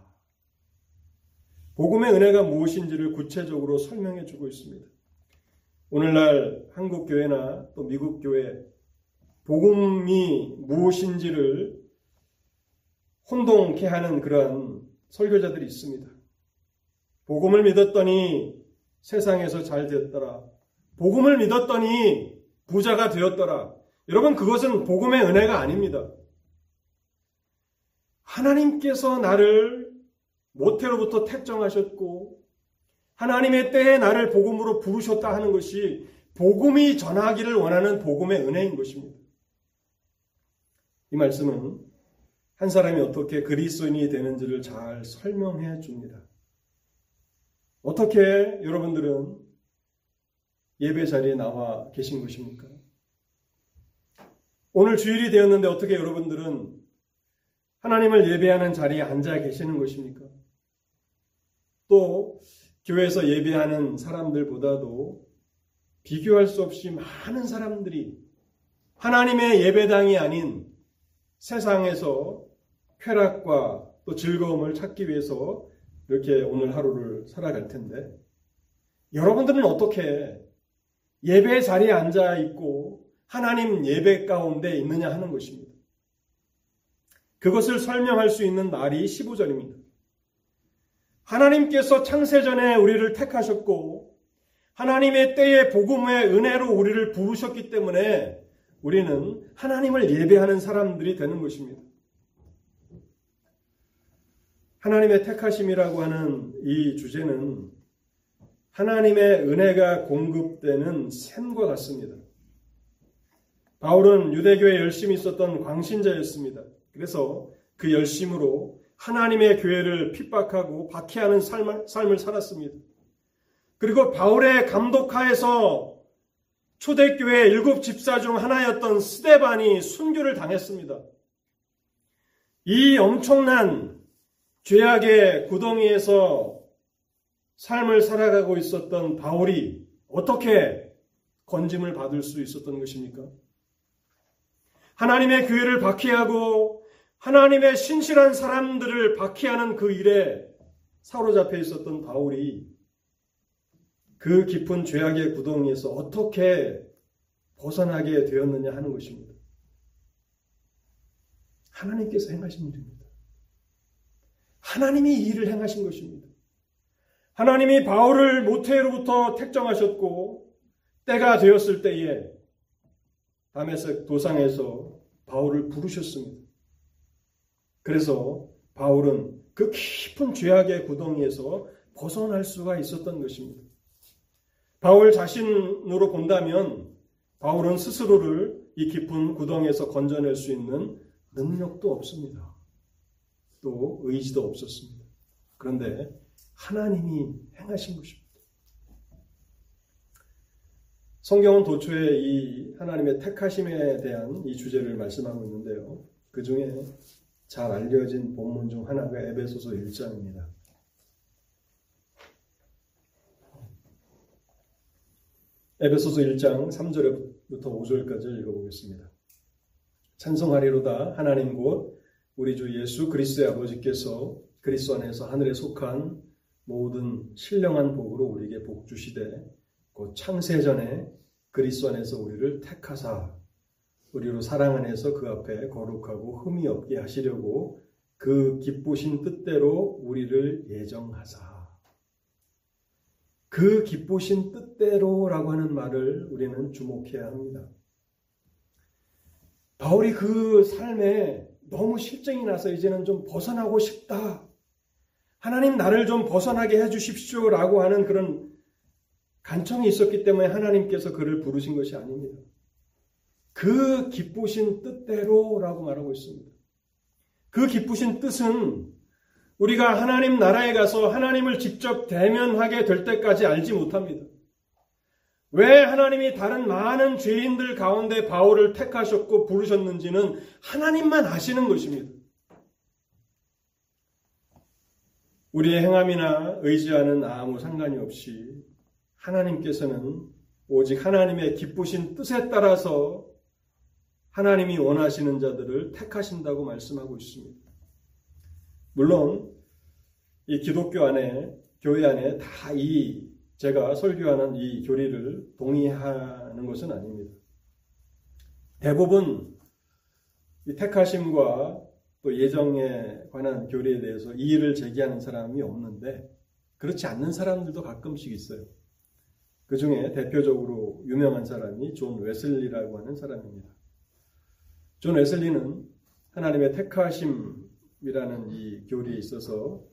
복음의 은혜가 무엇인지를 구체적으로 설명해 주고 있습니다. 오늘날 한국 교회나 또 미국 교회 복음이 무엇인지를 혼동케 하는 그러한 설교자들이 있습니다. 복음을 믿었더니 세상에서 잘 되었더라. 복음을 믿었더니 부자가 되었더라. 여러분, 그것은 복음의 은혜가 아닙니다. 하나님께서 나를 모태로부터 택정하셨고, 하나님의 때에 나를 복음으로 부르셨다 하는 것이 복음이 전하기를 원하는 복음의 은혜인 것입니다. 이 말씀은 한 사람이 어떻게 그리스도인이 되는지를 잘 설명해 줍니다. 어떻게 여러분들은 예배 자리에 나와 계신 것입니까? 오늘 주일이 되었는데 어떻게 여러분들은 하나님을 예배하는 자리에 앉아 계시는 것입니까? 또 교회에서 예배하는 사람들보다도 비교할 수 없이 많은 사람들이 하나님의 예배당이 아닌 세상에서 쾌락과 또 즐거움을 찾기 위해서 이렇게 오늘 하루를 살아갈 텐데 여러분들은 어떻게 예배 자리에 앉아 있고 하나님 예배 가운데 있느냐 하는 것입니다. 그것을 설명할 수 있는 말이 15절입니다. 하나님께서 창세전에 우리를 택하셨고 하나님의 때에 복음의 은혜로 우리를 부르셨기 때문에 우리는 하나님을 예배하는 사람들이 되는 것입니다. 하나님의 택하심이라고 하는 이 주제는 하나님의 은혜가 공급되는 샘과 같습니다. 바울은 유대교에 열심히 있었던 광신자였습니다. 그래서 그 열심으로 하나님의 교회를 핍박하고 박해하는 삶을, 삶을 살았습니다. 그리고 바울의 감독하에서 초대교회 일곱 집사 중 하나였던 스데반이 순교를 당했습니다. 이 엄청난 죄악의 구덩이에서 삶을 살아가고 있었던 바울이 어떻게 건짐을 받을 수 있었던 것입니까? 하나님의 교회를 박해하고 하나님의 신실한 사람들을 박해하는 그 일에 사로잡혀 있었던 바울이 그 깊은 죄악의 구덩이에서 어떻게 벗어나게 되었느냐 하는 것입니다. 하나님께서 행하신 일입니다. 하나님이 이 일을 행하신 것입니다. 하나님이 바울을 모태로부터 택정하셨고 때가 되었을 때에 다메섹 도상에서 바울을 부르셨습니다. 그래서 바울은 그 깊은 죄악의 구덩이에서 벗어날 수가 있었던 것입니다. 바울 자신으로 본다면 바울은 스스로를 이 깊은 구덩이에서 건져낼 수 있는 능력도 없습니다. 또 의지도 없었습니다. 그런데 하나님이 행하신 것입니다. 성경은 도초에 이 하나님의 택하심에 대한 이 주제를 말씀하고 있는데요. 그 중에 잘 알려진 본문 중 하나가 에베소서 1장입니다. 에베소서 1장 3절부터 5절까지 읽어보겠습니다. 찬송하리로다 하나님 곧 우리 주 예수 그리스도의 아버지께서 그리스도 안에서 하늘에 속한 모든 신령한 복으로 우리에게 복 주시되 곧 창세 전에 그리스도 안에서 우리를 택하사 우리로 사랑 안에서 그 앞에 거룩하고 흠이 없게 하시려고 그 기쁘신 뜻대로 우리를 예정하사. 그 기쁘신 뜻대로라고 하는 말을 우리는 주목해야 합니다. 바울이 그 삶에 너무 실증이 나서 이제는 좀 벗어나고 싶다. 하나님 나를 좀 벗어나게 해 주십시오라고 하는 그런 간청이 있었기 때문에 하나님께서 그를 부르신 것이 아닙니다. 그 기쁘신 뜻대로라고 말하고 있습니다. 그 기쁘신 뜻은 우리가 하나님 나라에 가서 하나님을 직접 대면하게 될 때까지 알지 못합니다. 왜 하나님이 다른 많은 죄인들 가운데 바울을 택하셨고 부르셨는지는 하나님만 아시는 것입니다. 우리의 행함이나 의지와는 아무 상관이 없이 하나님께서는 오직 하나님의 기쁘신 뜻에 따라서 하나님이 원하시는 자들을 택하신다고 말씀하고 있습니다. 물론 이 기독교 안에 교회 안에 다 이 제가 설교하는 이 교리를 동의하는 것은 아닙니다. 대부분 이 택하심과 또 예정에 관한 교리에 대해서 이의를 제기하는 사람이 없는데 그렇지 않는 사람들도 가끔씩 있어요. 그 중에 대표적으로 유명한 사람이 존 웨슬리라고 하는 사람입니다. 존 웨슬리는 하나님의 택하심이라는 이 교리에 있어서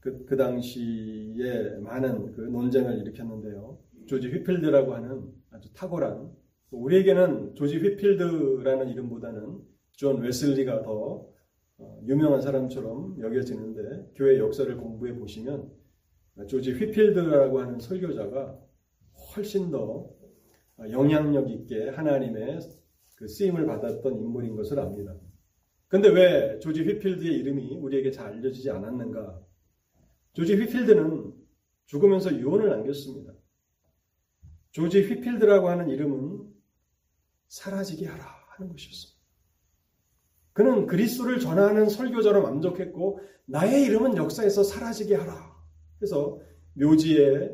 그, 그 당시에 많은 그 논쟁을 일으켰는데요. 조지 휘필드라고 하는 아주 탁월한, 우리에게는 조지 휘필드라는 이름보다는 존 웨슬리가 더 어, 유명한 사람처럼 여겨지는데 교회 역사를 공부해 보시면 조지 휘필드라고 하는 설교자가 훨씬 더 영향력 있게 하나님의 그 쓰임을 받았던 인물인 것을 압니다. 근데 왜 조지 휘필드의 이름이 우리에게 잘 알려지지 않았는가? 조지 휘필드는 죽으면서 유언을 남겼습니다. 조지 휘필드라고 하는 이름은 사라지게 하라 하는 것이었습니다. 그는 그리스도를 전하는 설교자로 만족했고 나의 이름은 역사에서 사라지게 하라. 그래서 묘지에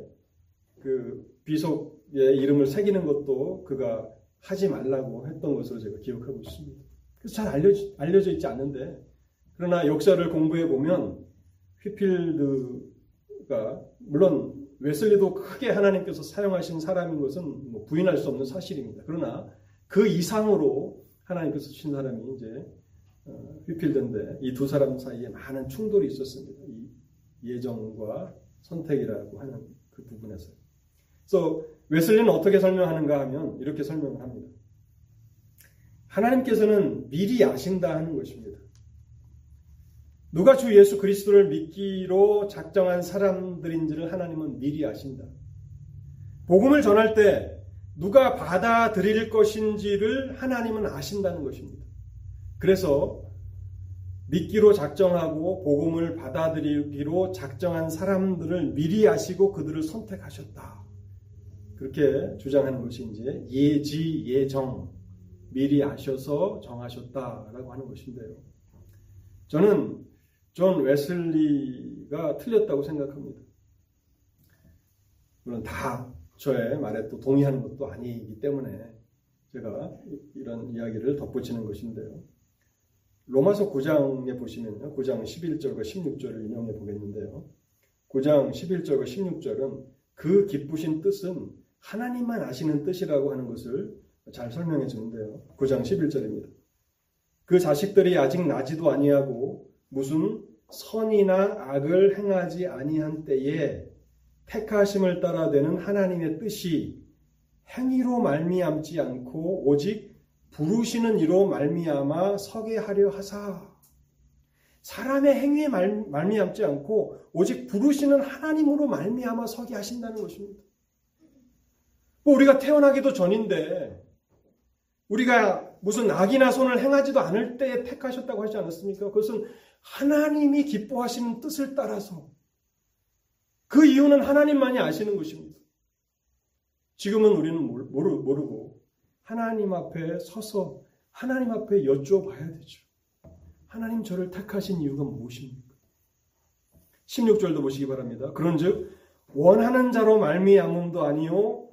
그 비속의 이름을 새기는 것도 그가 하지 말라고 했던 것으로 제가 기억하고 있습니다. 그래서 잘 알려져, 알려져 있지 않는데, 그러나 역사를 공부해 보면 휘필드가 물론 웨슬리도 크게 하나님께서 사용하신 사람인 것은 뭐 부인할 수 없는 사실입니다. 그러나 그 이상으로 하나님께서 주신 사람이 이제 어, 휘필드인데 이 두 사람 사이에 많은 충돌이 있었습니다. 이 예정과 선택이라고 하는 그 부분에서. 그래서 웨슬리는 어떻게 설명하는가 하면 이렇게 설명을 합니다. 하나님께서는 미리 아신다 하는 것입니다. 누가 주 예수 그리스도를 믿기로 작정한 사람들인지를 하나님은 미리 아신다. 복음을 전할 때 누가 받아들일 것인지를 하나님은 아신다는 것입니다. 그래서 믿기로 작정하고 복음을 받아들이기로 작정한 사람들을 미리 아시고 그들을 선택하셨다. 그렇게 주장하는 것이 이제 예지 예정 미리 아셔서 정하셨다라고 하는 것인데요. 저는 존 웨슬리가 틀렸다고 생각합니다. 물론 다 저의 말에 또 동의하는 것도 아니기 때문에 제가 이런 이야기를 덧붙이는 것인데요. 로마서 9장에 보시면요. 9장 11절과 16절을 인용해 보겠는데요. 9장 11절과 16절은 그 기쁘신 뜻은 하나님만 아시는 뜻이라고 하는 것을 잘 설명해 주는데요. 9장 11절입니다. 그 자식들이 아직 나지도 아니하고 무슨 선이나 악을 행하지 아니한 때에 택하심을 따라 되는 하나님의 뜻이 행위로 말미암지 않고 오직 부르시는 이로 말미암아 서게 하려 하사 사람의 행위에 말, 말미암지 않고 오직 부르시는 하나님으로 말미암아 서게 하신다는 것입니다. 뭐 우리가 태어나기도 전인데 우리가 무슨 악이나 손을 행하지도 않을 때에 택하셨다고 하지 않았습니까? 그것은 하나님이 기뻐하시는 뜻을 따라서 그 이유는 하나님만이 아시는 것입니다. 지금은 우리는 모르, 모르고 하나님 앞에 서서 하나님 앞에 여쭈어봐야 되죠. 하나님 저를 택하신 이유가 무엇입니까? 16절도 보시기 바랍니다. 그런즉 원하는 자로 말미암음도 아니요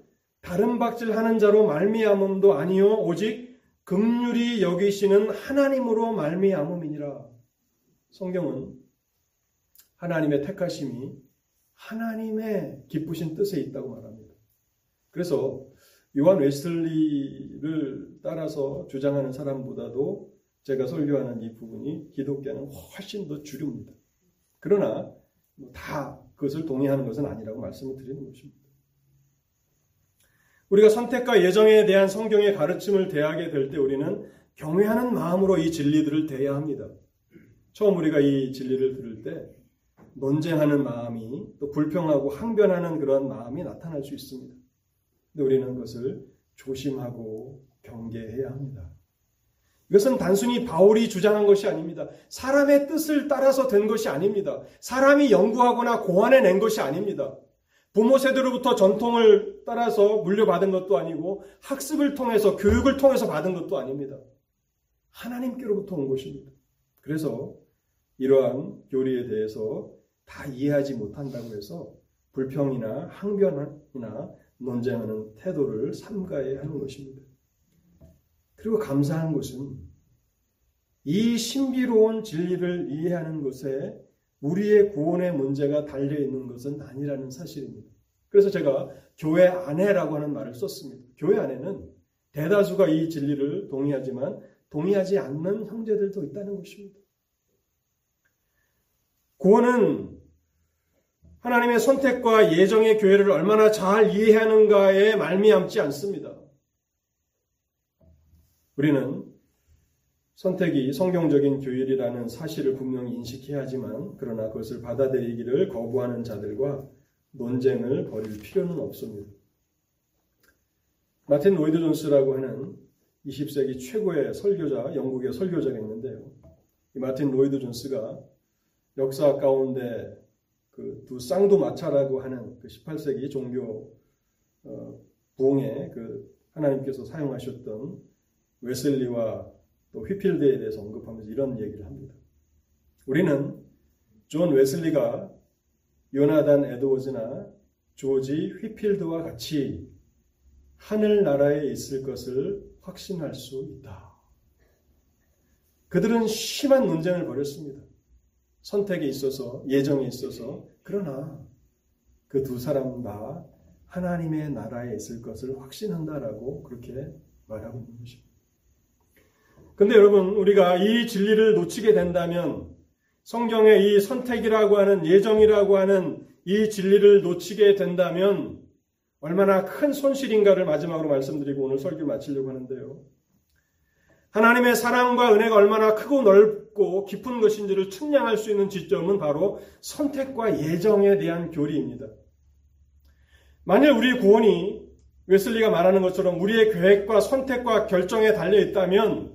다른 박질하는 자로 말미암음도 아니요 오직 긍휼히 여기시는 하나님으로 말미암음이니라. 성경은 하나님의 택하심이 하나님의 기쁘신 뜻에 있다고 말합니다. 그래서 요한 웨슬리를 따라서 주장하는 사람보다도 제가 설교하는 이 부분이 기독교는 훨씬 더 주류입니다. 그러나 다 그것을 동의하는 것은 아니라고 말씀을 드리는 것입니다. 우리가 선택과 예정에 대한 성경의 가르침을 대하게 될 때 우리는 경외하는 마음으로 이 진리들을 대해야 합니다. 처음 우리가 이 진리를 들을 때 논쟁하는 마음이 또 불평하고 항변하는 그런 마음이 나타날 수 있습니다. 근데 우리는 그것을 조심하고 경계해야 합니다. 이것은 단순히 바울이 주장한 것이 아닙니다. 사람의 뜻을 따라서 된 것이 아닙니다. 사람이 연구하거나 고안해낸 것이 아닙니다. 부모 세대로부터 전통을 따라서 물려받은 것도 아니고 학습을 통해서 교육을 통해서 받은 것도 아닙니다. 하나님께로부터 온 것입니다. 그래서 이러한 교리에 대해서 다 이해하지 못한다고 해서 불평이나 항변이나 논쟁하는 태도를 삼가해야 하는 것입니다. 그리고 감사한 것은 이 신비로운 진리를 이해하는 것에 우리의 구원의 문제가 달려 있는 것은 아니라는 사실입니다. 그래서 제가 교회 안에라고 하는 말을 썼습니다. 교회 안에는 대다수가 이 진리를 동의하지만 동의하지 않는 형제들도 있다는 것입니다. 구원은 하나님의 선택과 예정의 교회를 얼마나 잘 이해하는가에 말미암지 않습니다. 우리는 선택이 성경적인 교율이라는 사실을 분명히 인식해야 하지만 그러나 그것을 받아들이기를 거부하는 자들과 논쟁을 벌일 필요는 없습니다. 마틴 로이드 존스라고 하는 20세기 최고의 설교자, 영국의 설교자가 있는데요. 이 마틴 로이드 존스가 역사 가운데 그 두 쌍두마차라고 하는 그 18세기 종교 어, 부흥에 그 하나님께서 사용하셨던 웨슬리와 또 휘필드에 대해서 언급하면서 이런 얘기를 합니다. 우리는 존 웨슬리가 요나단 에드워즈나 조지 휘필드와 같이 하늘나라에 있을 것을 확신할 수 있다. 그들은 심한 논쟁을 벌였습니다. 선택에 있어서, 예정에 있어서. 그러나 그 두 사람 다 하나님의 나라에 있을 것을 확신한다라고 그렇게 말하고 있는 것입니다. 근데 여러분, 우리가 이 진리를 놓치게 된다면 성경의 이 선택이라고 하는 예정이라고 하는 이 진리를 놓치게 된다면 얼마나 큰 손실인가를 마지막으로 말씀드리고 오늘 설교 마치려고 하는데요. 하나님의 사랑과 은혜가 얼마나 크고 넓고 깊은 것인지를 측량할 수 있는 지점은 바로 선택과 예정에 대한 교리입니다. 만일 우리 구원이 웨슬리가 말하는 것처럼 우리의 계획과 선택과 결정에 달려 있다면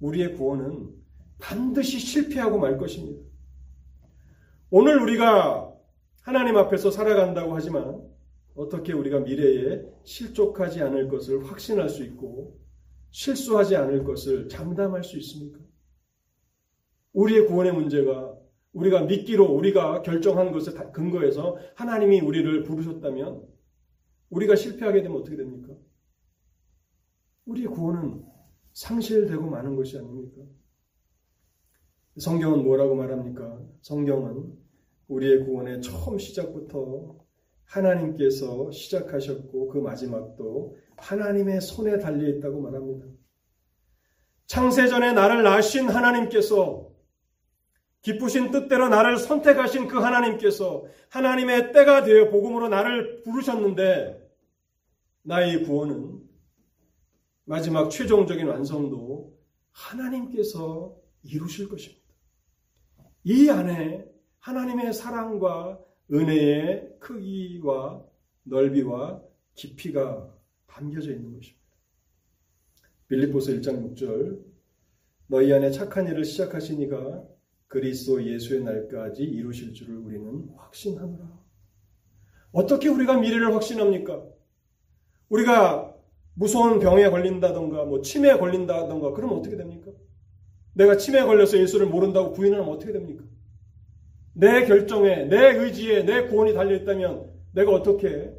우리의 구원은 반드시 실패하고 말 것입니다. 오늘 우리가 하나님 앞에서 살아간다고 하지만 어떻게 우리가 미래에 실족하지 않을 것을 확신할 수 있고 실수하지 않을 것을 장담할 수 있습니까? 우리의 구원의 문제가 우리가 믿기로 우리가 결정한 것에 근거해서 하나님이 우리를 부르셨다면 우리가 실패하게 되면 어떻게 됩니까? 우리의 구원은 상실되고 마는 것이 아닙니까? 성경은 뭐라고 말합니까? 성경은 우리의 구원의 처음 시작부터 하나님께서 시작하셨고 그 마지막도 하나님의 손에 달려 있다고 말합니다. 창세전에 나를 낳으신 하나님께서 기쁘신 뜻대로 나를 선택하신 그 하나님께서 하나님의 때가 되어 복음으로 나를 부르셨는데 나의 구원은 마지막 최종적인 완성도 하나님께서 이루실 것입니다. 이 안에 하나님의 사랑과 은혜의 크기와 넓이와 깊이가 담겨져 있는 것입니다. 빌립보서 1장 6절 너희 안에 착한 일을 시작하시니가 그리스도 예수의 날까지 이루실 줄을 우리는 확신하노라. 어떻게 우리가 미래를 확신합니까? 우리가 무서운 병에 걸린다던가 뭐 치매에 걸린다던가 그러면 어떻게 됩니까? 내가 치매에 걸려서 예수를 모른다고 부인하면 어떻게 됩니까? 내 결정에, 내 의지에, 내 구원이 달려 있다면 내가 어떻게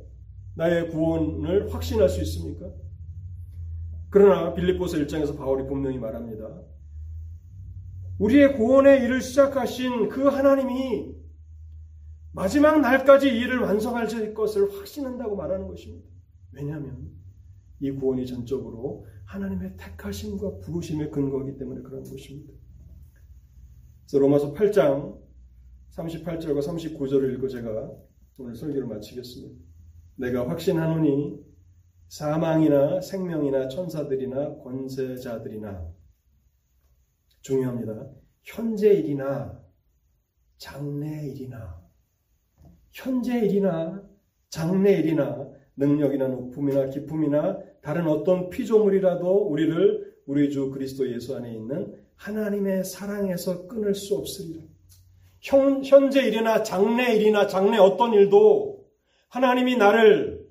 나의 구원을 확신할 수 있습니까? 그러나 빌립보서 1장에서 바울이 분명히 말합니다. 우리의 구원의 일을 시작하신 그 하나님이 마지막 날까지 이 일을 완성할 것을 확신한다고 말하는 것입니다. 왜냐하면 이 구원이 전적으로 하나님의 택하심과 부르심의 근거이기 때문에 그런 것입니다. 그래서 로마서 8장 38절과 39절을 읽고 제가 오늘 설교를 마치겠습니다. 내가 확신하노니 사망이나 생명이나 천사들이나 권세자들이나 중요합니다. 현재 일이나 장래 일이나 현재 일이나 장래 일이나 능력이나 높음이나 기쁨이나 다른 어떤 피조물이라도 우리를 우리 주 그리스도 예수 안에 있는 하나님의 사랑에서 끊을 수 없으리라. 현, 현재 일이나 장래 일이나 장래 어떤 일도 하나님이 나를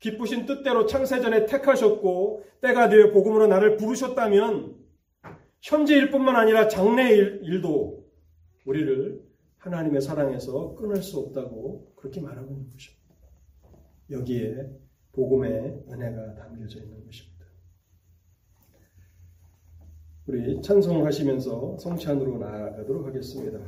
기쁘신 뜻대로 창세전에 택하셨고 때가 되어 복음으로 나를 부르셨다면 현재 일뿐만 아니라 장래 일, 일도 우리를 하나님의 사랑에서 끊을 수 없다고 그렇게 말하고 있는 것입니다. 여기에 복음의 은혜가 담겨져 있는 것입니다. 우리 찬송하시면서 성찬으로 나아가도록 하겠습니다.